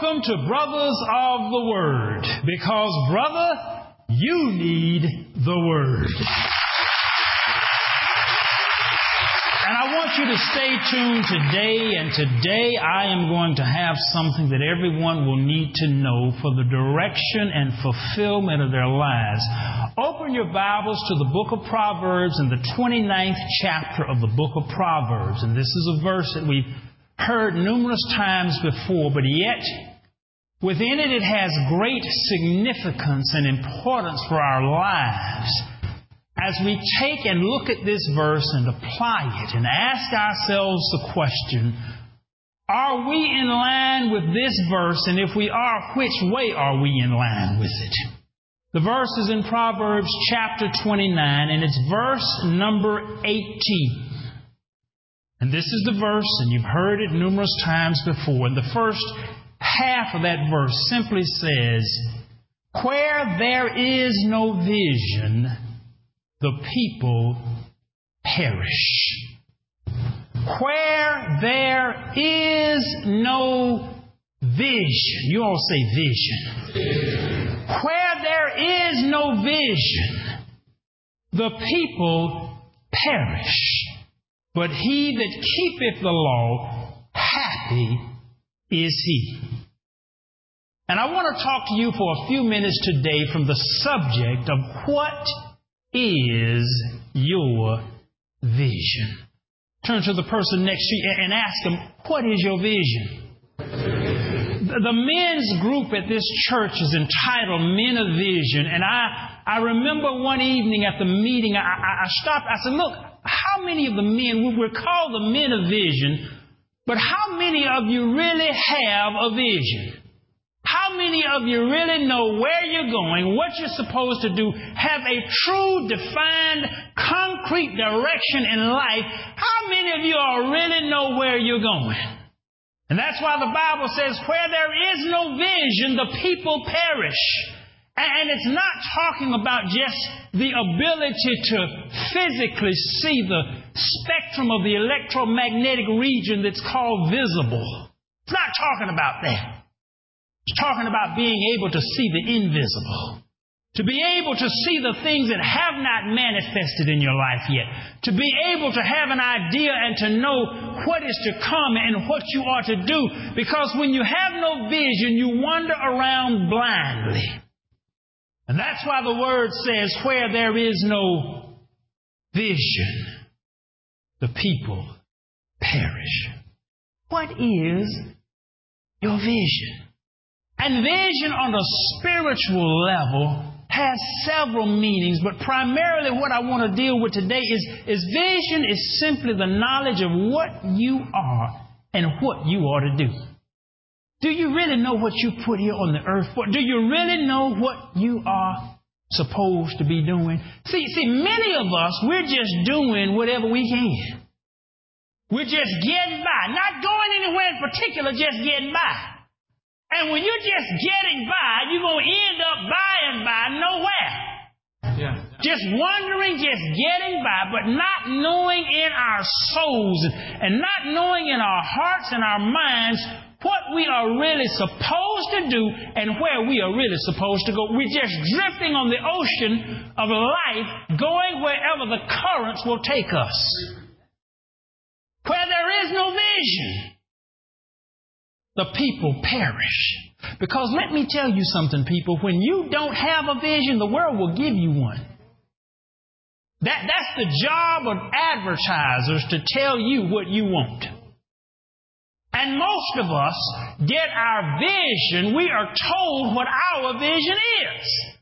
Welcome to Brothers of the Word, because, brother, you need the Word. And I want you to stay tuned today, and today I am going to have something that everyone will need to know for the direction and fulfillment of their lives. Open your Bibles to the book of Proverbs and the 29th chapter of the book of Proverbs. And this is a verse that we've heard numerous times before, but yet within it it has great significance and importance for our lives. As we take and look at this verse and apply it and ask ourselves the question, are we in line with this verse? And if we are, which way are we in line with it? The verse is in Proverbs chapter 29 and it's verse number 18. And this is the verse, and you've heard it numerous times before. And the first half of that verse simply says, Where there is no vision, the people perish. Where there is no vision, you all say vision. Where there is no vision, the people perish. But he that keepeth the law, happy is he. And I want to talk to you for a few minutes today from the subject of what is your vision. Turn to the person next to you and ask them, what is your vision? The men's group at this church is entitled Men of Vision. And I, I remember one evening at the meeting, I, I stopped, I said, look, how many of the men, we're called the men of vision, but how many of you really have a vision? How many of you really know where you're going, what you're supposed to do, have a true, defined, concrete direction in life? How many of you all really know where you're going? And that's why the Bible says, where there is no vision, the people perish. And it's not talking about just the ability to physically see the spectrum of the electromagnetic region that's called visible. It's not talking about that. It's talking about being able to see the invisible. To be able to see the things that have not manifested in your life yet. To be able to have an idea and to know what is to come and what you are to do. Because when you have no vision, you wander around blindly. And that's why the word says, where there is no vision, the people perish. What is your vision? And vision on a spiritual level has several meanings, but primarily what I want to deal with today is, is vision is simply the knowledge of what you are and what you are to do. Do you really know what you put here on the earth for? Do you really know what you are supposed to be doing? See, see, many of us, we're just doing whatever we can. We're just getting by, not going anywhere in particular, just getting by. And when you're just getting by, you're going to end up by and by nowhere. Yeah. Just wondering, just getting by, but not knowing in our souls and not knowing in our hearts and our minds what we are really supposed to do and where we are really supposed to go. We're just drifting on the ocean of life, going wherever the currents will take us. Where there is no vision, the people perish. Because let me tell you something, people, when you don't have a vision, the world will give you one. That, that's the job of advertisers to tell you what you want. And most of us get our vision, we are told what our vision is.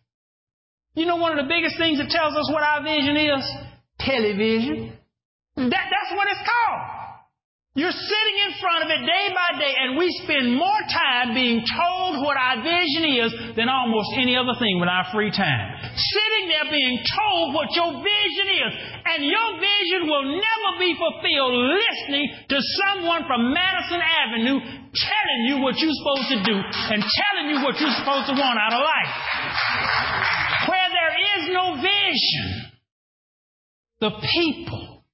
You know one of the biggest things that tells us what our vision is? Television. That, that's what it's called. You're sitting in front of it day by day, and we spend more time being told what our vision is than almost any other thing with our free time. Sitting there being told what your vision is, and your vision will never be fulfilled listening to someone from Madison Avenue telling you what you're supposed to do and telling you what you're supposed to want out of life. Where there is no vision, the people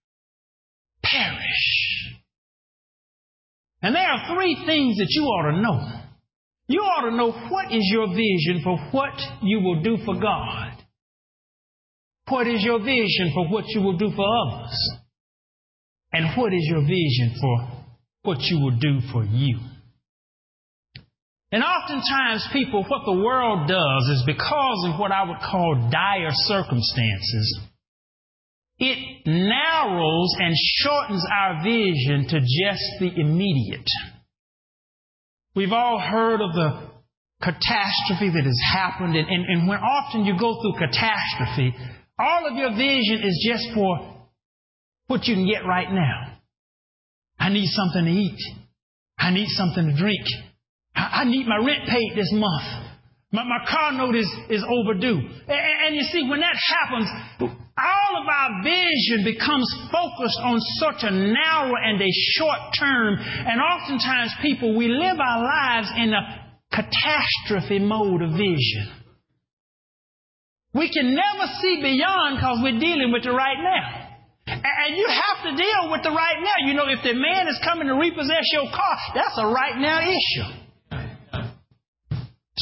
perish. And there are three things that you ought to know. You ought to know what is your vision for what you will do for God. What is your vision for what you will do for others? And what is your vision for what you will do for you? And oftentimes, people, what the world does is because of what I would call dire circumstances, it narrows and shortens our vision to just the immediate. We've all heard of the catastrophe that has happened, and, and, and when often you go through catastrophe, all of your vision is just for what you can get right now. I need something to eat. I need something to drink. I, need my rent paid this month. My, my car note is, is overdue. And, and you see, when that happens, all of our vision becomes focused on such a narrow and a short term. And oftentimes, people, we live our lives in a catastrophe mode of vision. We can never see beyond because we're dealing with the right now. And you have to deal with the right now. You know, if the man is coming to repossess your car, that's a right now issue.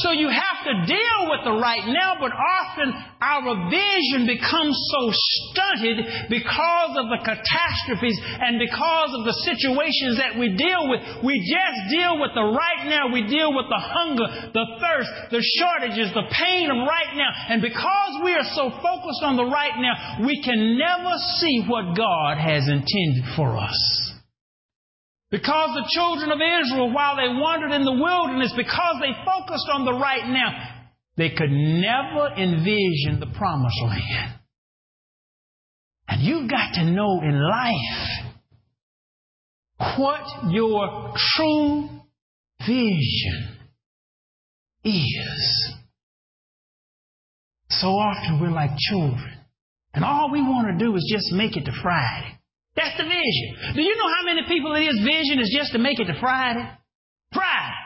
So you have to deal with the right now, but often our vision becomes so stunted because of the catastrophes and because of the situations that we deal with. We just deal with the right now. We deal with the hunger, the thirst, the shortages, the pain of right now. And because we are so focused on the right now, we can never see what God has intended for us. Because the children of Israel, while they wandered in the wilderness, because they focused on the right now, they could never envision the promised land. And you've got to know in life what your true vision is. So often we're like children. And all we want to do is just make it to Friday. That's the vision. Do you know how many people it is vision is just to make it to Friday? Friday.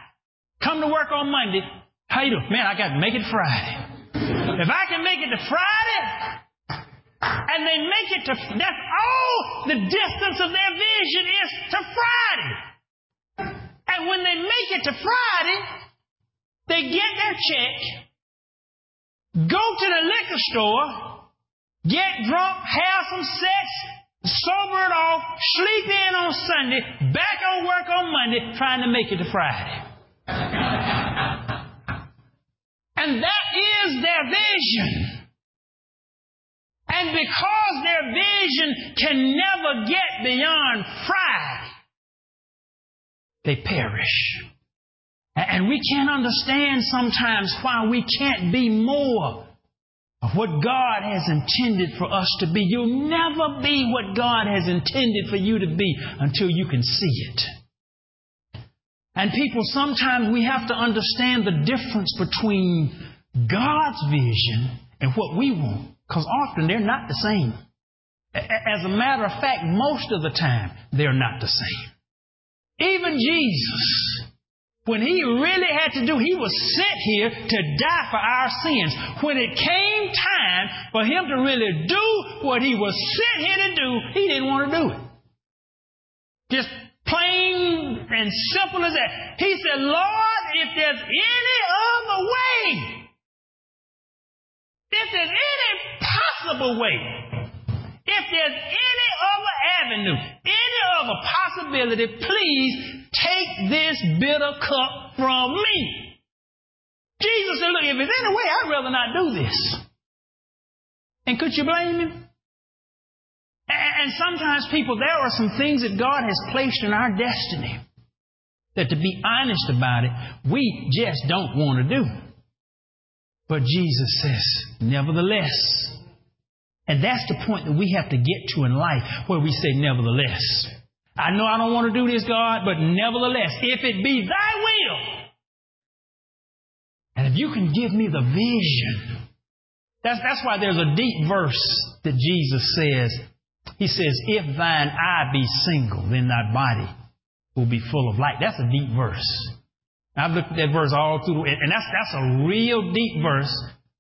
Come to work on Monday. How you doing? Man, I got to make it Friday. If I can make it to Friday, and they make it to, that's all the distance of their vision is to Friday. And when they make it to Friday, they get their check, go to the liquor store, get drunk, have some sex, sober it off, sleep in on Sunday, back on work on Monday, trying to make it to Friday. and that is their vision. And because their vision can never get beyond Friday, they perish. And we can't understand sometimes why we can't be more of what God has intended for us to be. You'll never be what God has intended for you to be until you can see it. And people, sometimes we have to understand the difference between God's vision and what we want, because often they're not the same. As a matter of fact, most of the time, they're not the same. Even Jesus, when he really had to do, he was sent here to die for our sins. When it came time for him to really do what he was sent here to do, he didn't want to do it. Just plain and simple as that. He said, Lord, if there's any other way, if there's any possible way, if there's any other avenue, any other possibility, please take this bitter cup from me. Jesus said, look, if there's any way, I'd rather not do this. And could you blame him? And sometimes, people, there are some things that God has placed in our destiny that, to be honest about it, we just don't want to do. But Jesus says, nevertheless. And that's the point that we have to get to in life, where we say, nevertheless. I know I don't want to do this, God, but nevertheless, if it be thy will, and if you can give me the vision, that's, that's why there's a deep verse that Jesus says. He says, If thine eye be single, then thy body will be full of light. That's a deep verse. I've looked at that verse all through, and that's, that's a real deep verse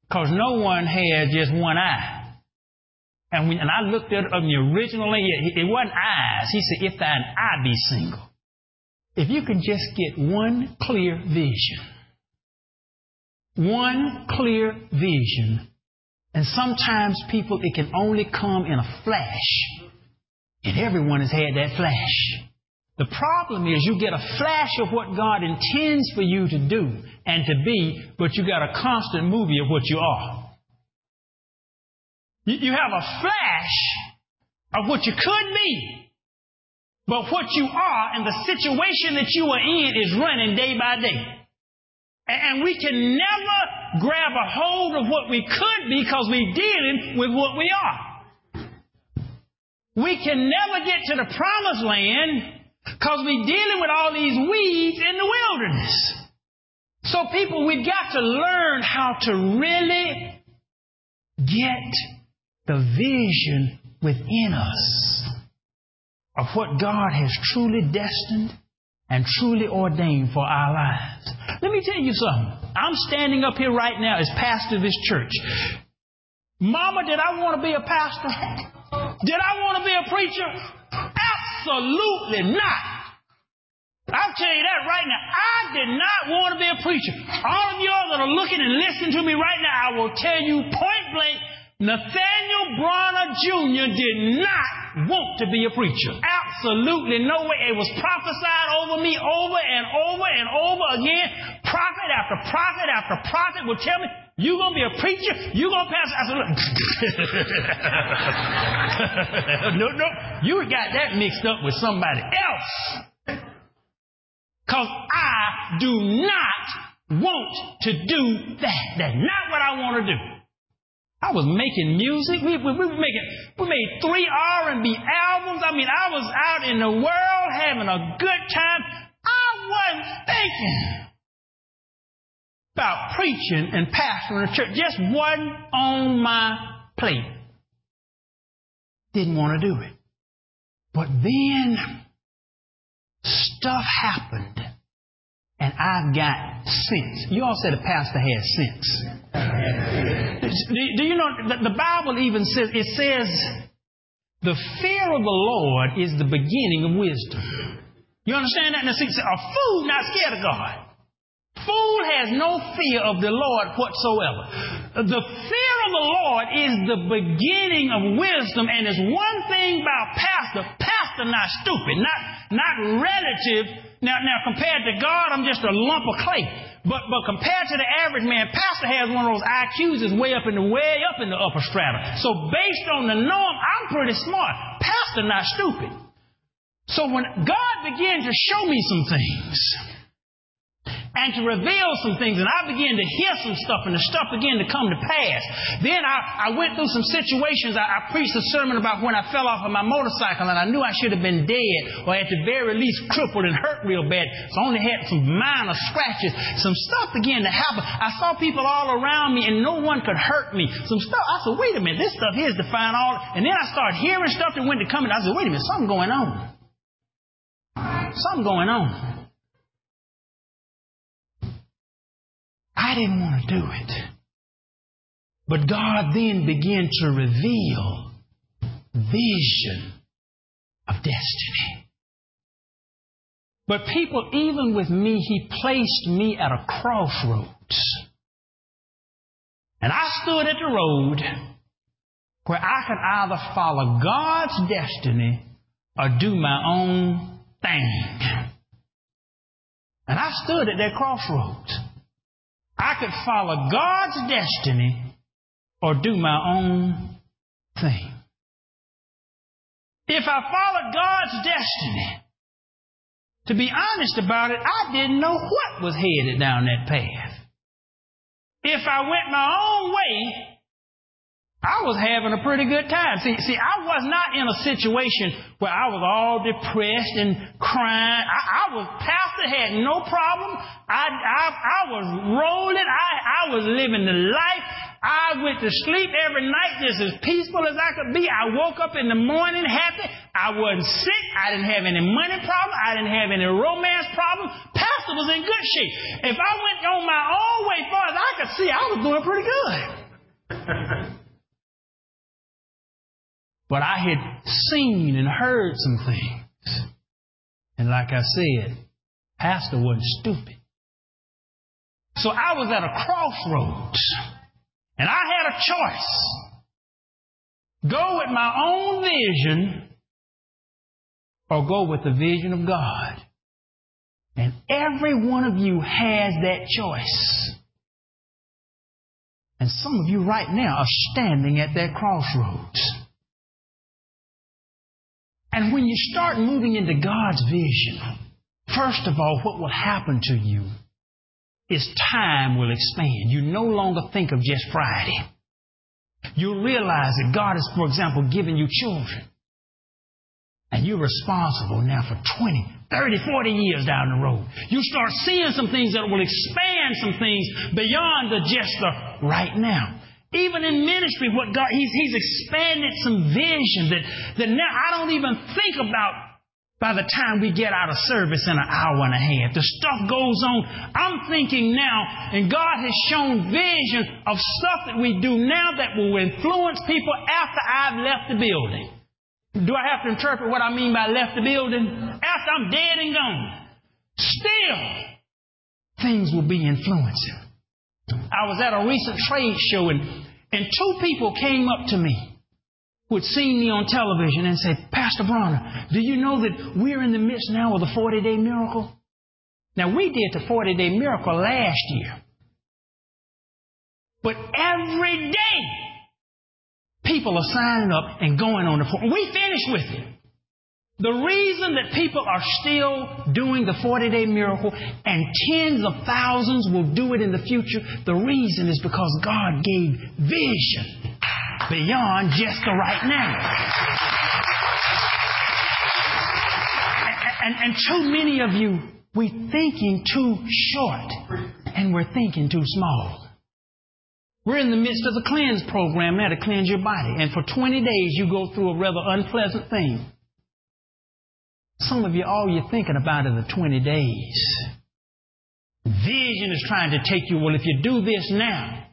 because no one has just one eye. And, when, and I looked at it in the original it, it wasn't eyes. He said, if thine eye be single. If you can just get one clear vision, one clear vision. And sometimes people, it can only come in a flash. And everyone has had that flash. The problem is you get a flash of what God intends for you to do and to be, but you got a constant movie of what you are. You have a flash of what you could be, but what you are and the situation that you are in is running day by day. And we can never grab a hold of what we could be because we're dealing with what we are. We can never get to the promised land because we're dealing with all these weeds in the wilderness. So, people, we've got to learn how to really get the vision within us of what God has truly destined and truly ordained for our lives. Let me tell you something. I'm standing up here right now as pastor of this church. Mama, did I want to be a pastor? Did I want to be a preacher? Absolutely not. I'll tell you that right now. I did not want to be a preacher. All of y'all that are looking and listening to me right now, I will tell you point blank, Nathaniel Bronner Jr. did not want to be a preacher. Absolutely no way. It was prophesied over me over and over and over again. Prophet after prophet after prophet would tell me, you gonna be a preacher? You gonna pass? I said, no, no, you got that mixed up with somebody else. Cause I do not want to do that. That's not what I want to do. I was making music. We, we, we were making, we made three R&B albums. I mean, I was out in the world having a good time. I wasn't thinking about preaching and pastoring a church. Just wasn't on my plate. Didn't want to do it. But then stuff happened and I've got sense. You all said a pastor has sense. Do, you know the, the Bible even says it says the fear of the Lord is the beginning of wisdom. You understand that? Now, see, a fool not scared of God fool has no fear of the Lord whatsoever. The fear of the Lord is the beginning of wisdom, and it's one thing about pastor. Pastor not stupid, not not relative. Now, now compared to God, I'm just a lump of clay. But but compared to the average man, pastor has one of those IQs that's way up in the way up in the upper strata. So based on the norm, I'm pretty smart. Pastor not stupid. So when God began to show me some things, and to reveal some things. And I began to hear some stuff, and the stuff began to come to pass. Then I, I went through some situations. I, I preached a sermon about when I fell off of my motorcycle, and I knew I should have been dead, or at the very least crippled and hurt real bad. So I only had some minor scratches. Some stuff began to happen. I saw people all around me, and no one could hurt me. Some stuff. I said, wait a minute, this stuff here is defined all. And then I started hearing stuff that went to come, and I said, wait a minute, something going on. Something going on. I didn't want to do it. But God then began to reveal vision of destiny. But people, even with me, He placed me at a crossroads. And I stood at the road where I could either follow God's destiny or do my own thing. And I stood at that crossroads. I could follow God's destiny or do my own thing. If I followed God's destiny, to be honest about it, I didn't know what was headed down that path. If I went my own way, I was having a pretty good time. See, see, I was not in a situation where I was all depressed and crying. I, I was, pastor had no problem. I, I, I was rolling. I, I was living the life. I went to sleep every night just as peaceful as I could be. I woke up in the morning happy. I wasn't sick. I didn't have any money problem. I didn't have any romance problem. Pastor was in good shape. If I went on my own way, far as I could see, I was doing pretty good. But I had seen and heard some things. And like I said, Pastor wasn't stupid. So I was at a crossroads. And I had a choice. Go with my own vision or go with the vision of God. And every one of you has that choice. And some of you right now are standing at that crossroads. And when you start moving into God's vision, first of all, what will happen to you is time will expand. You no longer think of just Friday. You'll realize that God has, for example, given you children. And you're responsible now for 20, 30, 40 years down the road. You start seeing some things that will expand some things beyond the just the right now. Even in ministry, what God, He's, He's expanded some vision that, that now I don't even think about by the time we get out of service in an hour and a half. The stuff goes on. I'm thinking now, and God has shown vision of stuff that we do now that will influence people after I've left the building. Do I have to interpret what I mean by left the building? After I'm dead and gone. Still, things will be influencing. I was at a recent trade show and, and two people came up to me who had seen me on television and said, Pastor Bronner, do you know that we're in the midst now of the 40 day miracle? Now, we did the 40 day miracle last year. But every day, people are signing up and going on the 40. We finished with it. The reason that people are still doing the 40 day miracle and tens of thousands will do it in the future, the reason is because God gave vision beyond just the right now. And, and, and too many of you, we're thinking too short and we're thinking too small. We're in the midst of a cleanse program now to cleanse your body. And for 20 days, you go through a rather unpleasant thing. Some of you, all you're thinking about are the 20 days. Vision is trying to take you, well, if you do this now,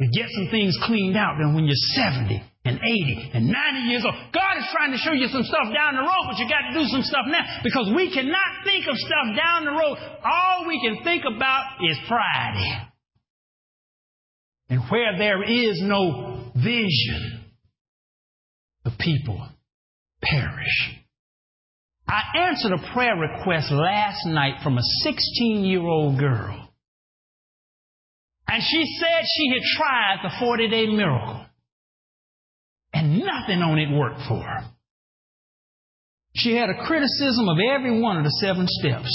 to get some things cleaned out then when you're 70 and 80 and 90 years old. God is trying to show you some stuff down the road, but you got to do some stuff now because we cannot think of stuff down the road. All we can think about is Friday. And where there is no vision, the people perish. I answered a prayer request last night from a 16 year old girl and she said she had tried the 40 day miracle. And nothing on it worked for her. She had a criticism of every one of the seven steps.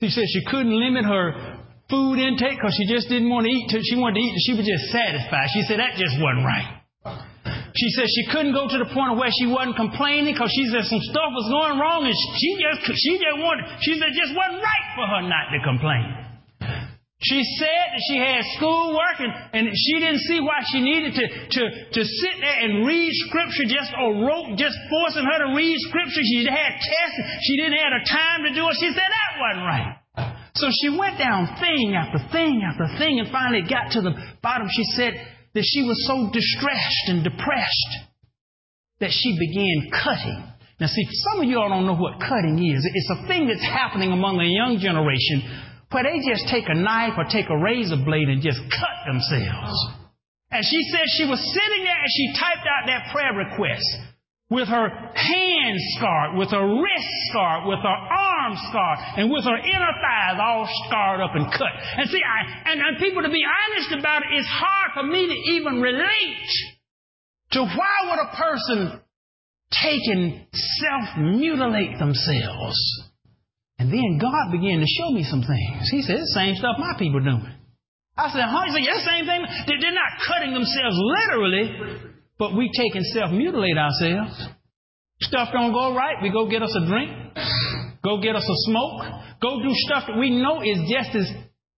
She said she couldn't limit her food intake because she just didn't want to eat. She wanted to eat. and She was just satisfied. She said that just wasn't right. She said she couldn't go to the point where she wasn't complaining because she said some stuff was going wrong and she just she just wanted. She said it just wasn't right for her not to complain. She said that she had schoolwork and, and she didn't see why she needed to, to, to sit there and read scripture just or wrote, just forcing her to read scripture. She had tests. She didn't have the time to do it. She said that wasn't right. So she went down thing after thing after thing and finally got to the bottom. She said that she was so distressed and depressed that she began cutting. Now see, some of you all don't know what cutting is. It's a thing that's happening among the young generation where they just take a knife or take a razor blade and just cut themselves. And she said she was sitting there and she typed out that prayer request with her hand scarred, with her wrist scarred, with her arm scarred, and with her inner thighs all scarred up and cut. And see, I, and, and people to be honest about it, it's hard for me to even relate to why would a person take and self-mutilate themselves? And then God began to show me some things. He said, same stuff my people doing. I said, huh? He said, yeah, same thing. They're not cutting themselves literally, but we take and self-mutilate ourselves. Stuff don't go right. We go get us a drink. Go get us a smoke. Go do stuff that we know is just as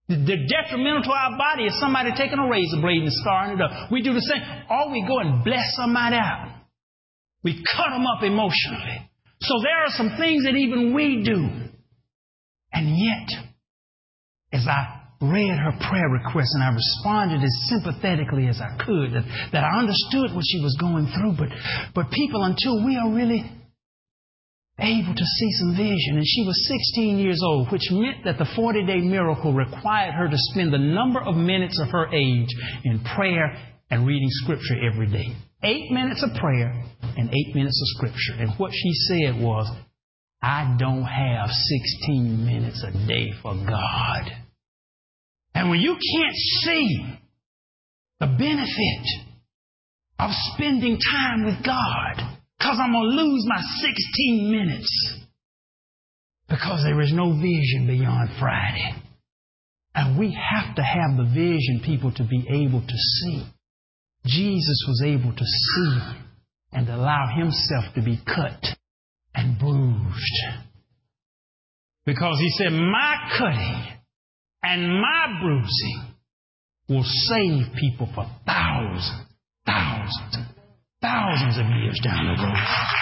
the detrimental to our body is somebody taking a razor blade and scarring it up. We do the same. Or we go and bless somebody out. We cut them up emotionally. So there are some things that even we do and yet, as I read her prayer request and I responded as sympathetically as I could, that, that I understood what she was going through, but, but people, until we are really able to see some vision. And she was 16 years old, which meant that the 40 day miracle required her to spend the number of minutes of her age in prayer and reading scripture every day. Eight minutes of prayer and eight minutes of scripture. And what she said was, I don't have 16 minutes a day for God. And when you can't see the benefit of spending time with God, because I'm going to lose my 16 minutes. Because there is no vision beyond Friday. And we have to have the vision, people, to be able to see. Jesus was able to see and allow himself to be cut and bruised. Because he said, My cutting and my bruising will save people for thousands, thousands, thousands of years down the road.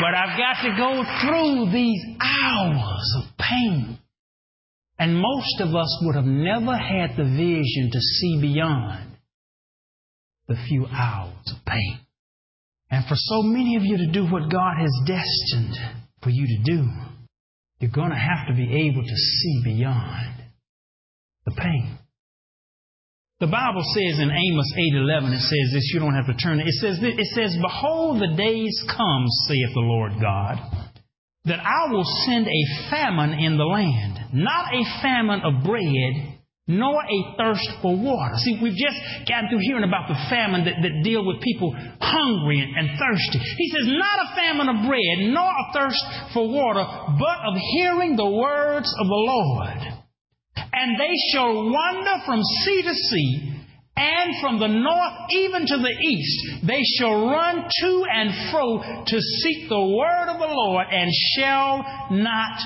But I've got to go through these hours of pain. And most of us would have never had the vision to see beyond the few hours of pain. And for so many of you to do what God has destined for you to do, you're going to have to be able to see beyond the pain. The Bible says in Amos 8:11 it says this you don't have to turn it. Says it says behold the days come saith the Lord God that I will send a famine in the land not a famine of bread nor a thirst for water. See, we've just gotten through hearing about the famine that, that deal with people hungry and, and thirsty. He says, not a famine of bread, nor a thirst for water, but of hearing the words of the Lord. And they shall wander from sea to sea, and from the north even to the east. They shall run to and fro to seek the word of the Lord, and shall not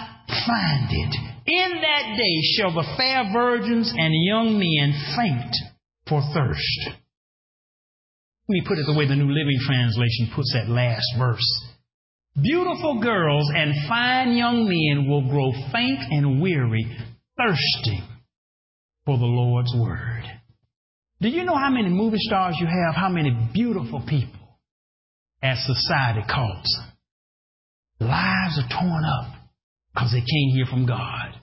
find it. In that day shall the fair virgins and young men faint for thirst. Let me put it the way the New Living Translation puts that last verse. Beautiful girls and fine young men will grow faint and weary, thirsting for the Lord's Word. Do you know how many movie stars you have? How many beautiful people as society calls them? Lives are torn up because they can't hear from God.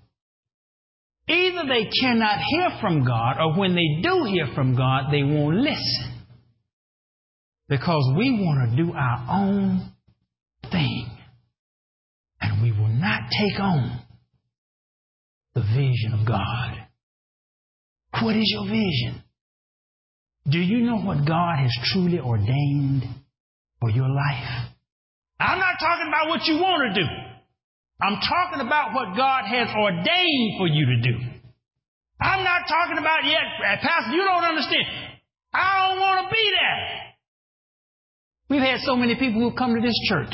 Either they cannot hear from God, or when they do hear from God, they won't listen. Because we want to do our own thing. And we will not take on the vision of God. What is your vision? Do you know what God has truly ordained for your life? I'm not talking about what you want to do. I'm talking about what God has ordained for you to do. I'm not talking about yet, uh, Pastor, you don't understand. I don't want to be there. We've had so many people who come to this church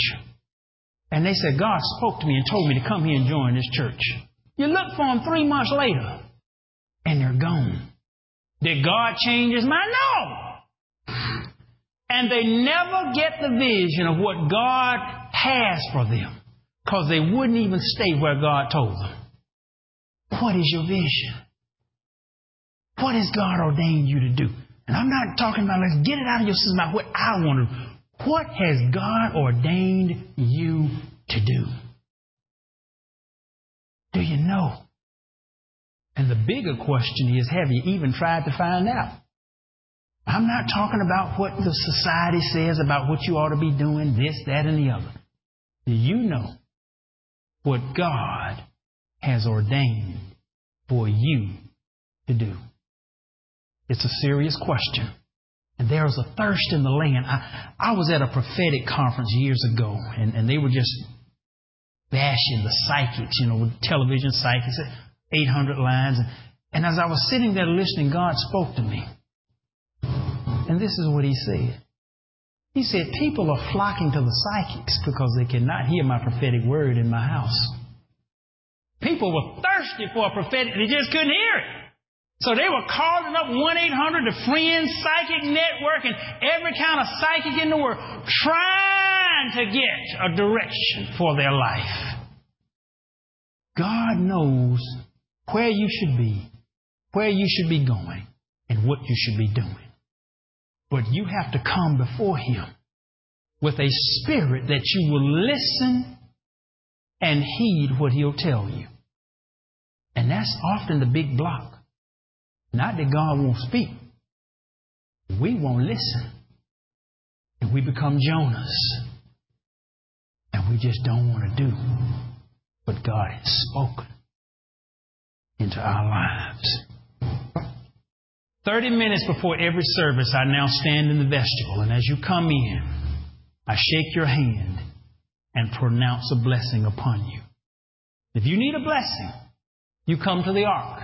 and they said, God spoke to me and told me to come here and join this church. You look for them three months later and they're gone. Did God change his mind? No. And they never get the vision of what God has for them because they wouldn't even stay where God told them. What is your vision? What has God ordained you to do? And I'm not talking about let's get it out of your system about what I want to do. What has God ordained you to do? Do you know? And the bigger question is have you even tried to find out? I'm not talking about what the society says about what you ought to be doing, this, that, and the other. Do you know what God has ordained for you to do? It's a serious question. And there was a thirst in the land. I, I was at a prophetic conference years ago, and, and they were just bashing the psychics, you know, with television psychics, 800 lines. And, as I was sitting there listening, God spoke to me. And this is what He said. He said, People are flocking to the psychics because they cannot hear my prophetic word in my house. People were thirsty for a prophetic, they just couldn't hear it. So they were calling up 1 800 the Friends Psychic Network and every kind of psychic in the world, trying to get a direction for their life. God knows where you should be, where you should be going, and what you should be doing. But you have to come before Him with a spirit that you will listen and heed what He'll tell you. And that's often the big block. Not that God won't speak. We won't listen. And we become Jonahs. We just don't want to do what God has spoken into our lives. 30 minutes before every service, I now stand in the vestibule, and as you come in, I shake your hand and pronounce a blessing upon you. If you need a blessing, you come to the ark.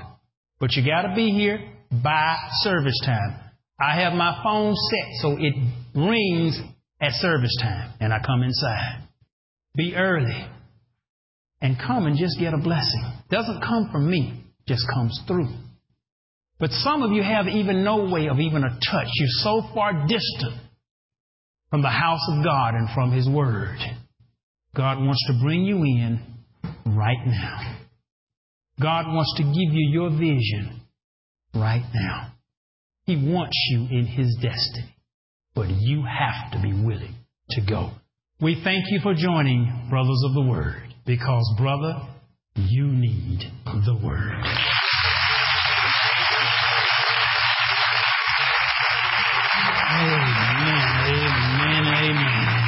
But you got to be here by service time. I have my phone set so it rings at service time, and I come inside. Be early and come and just get a blessing. Doesn't come from me, just comes through. But some of you have even no way of even a touch. You're so far distant from the house of God and from His Word. God wants to bring you in right now. God wants to give you your vision right now. He wants you in His destiny. But you have to be willing to go. We thank you for joining Brothers of the Word because, brother, you need the Word.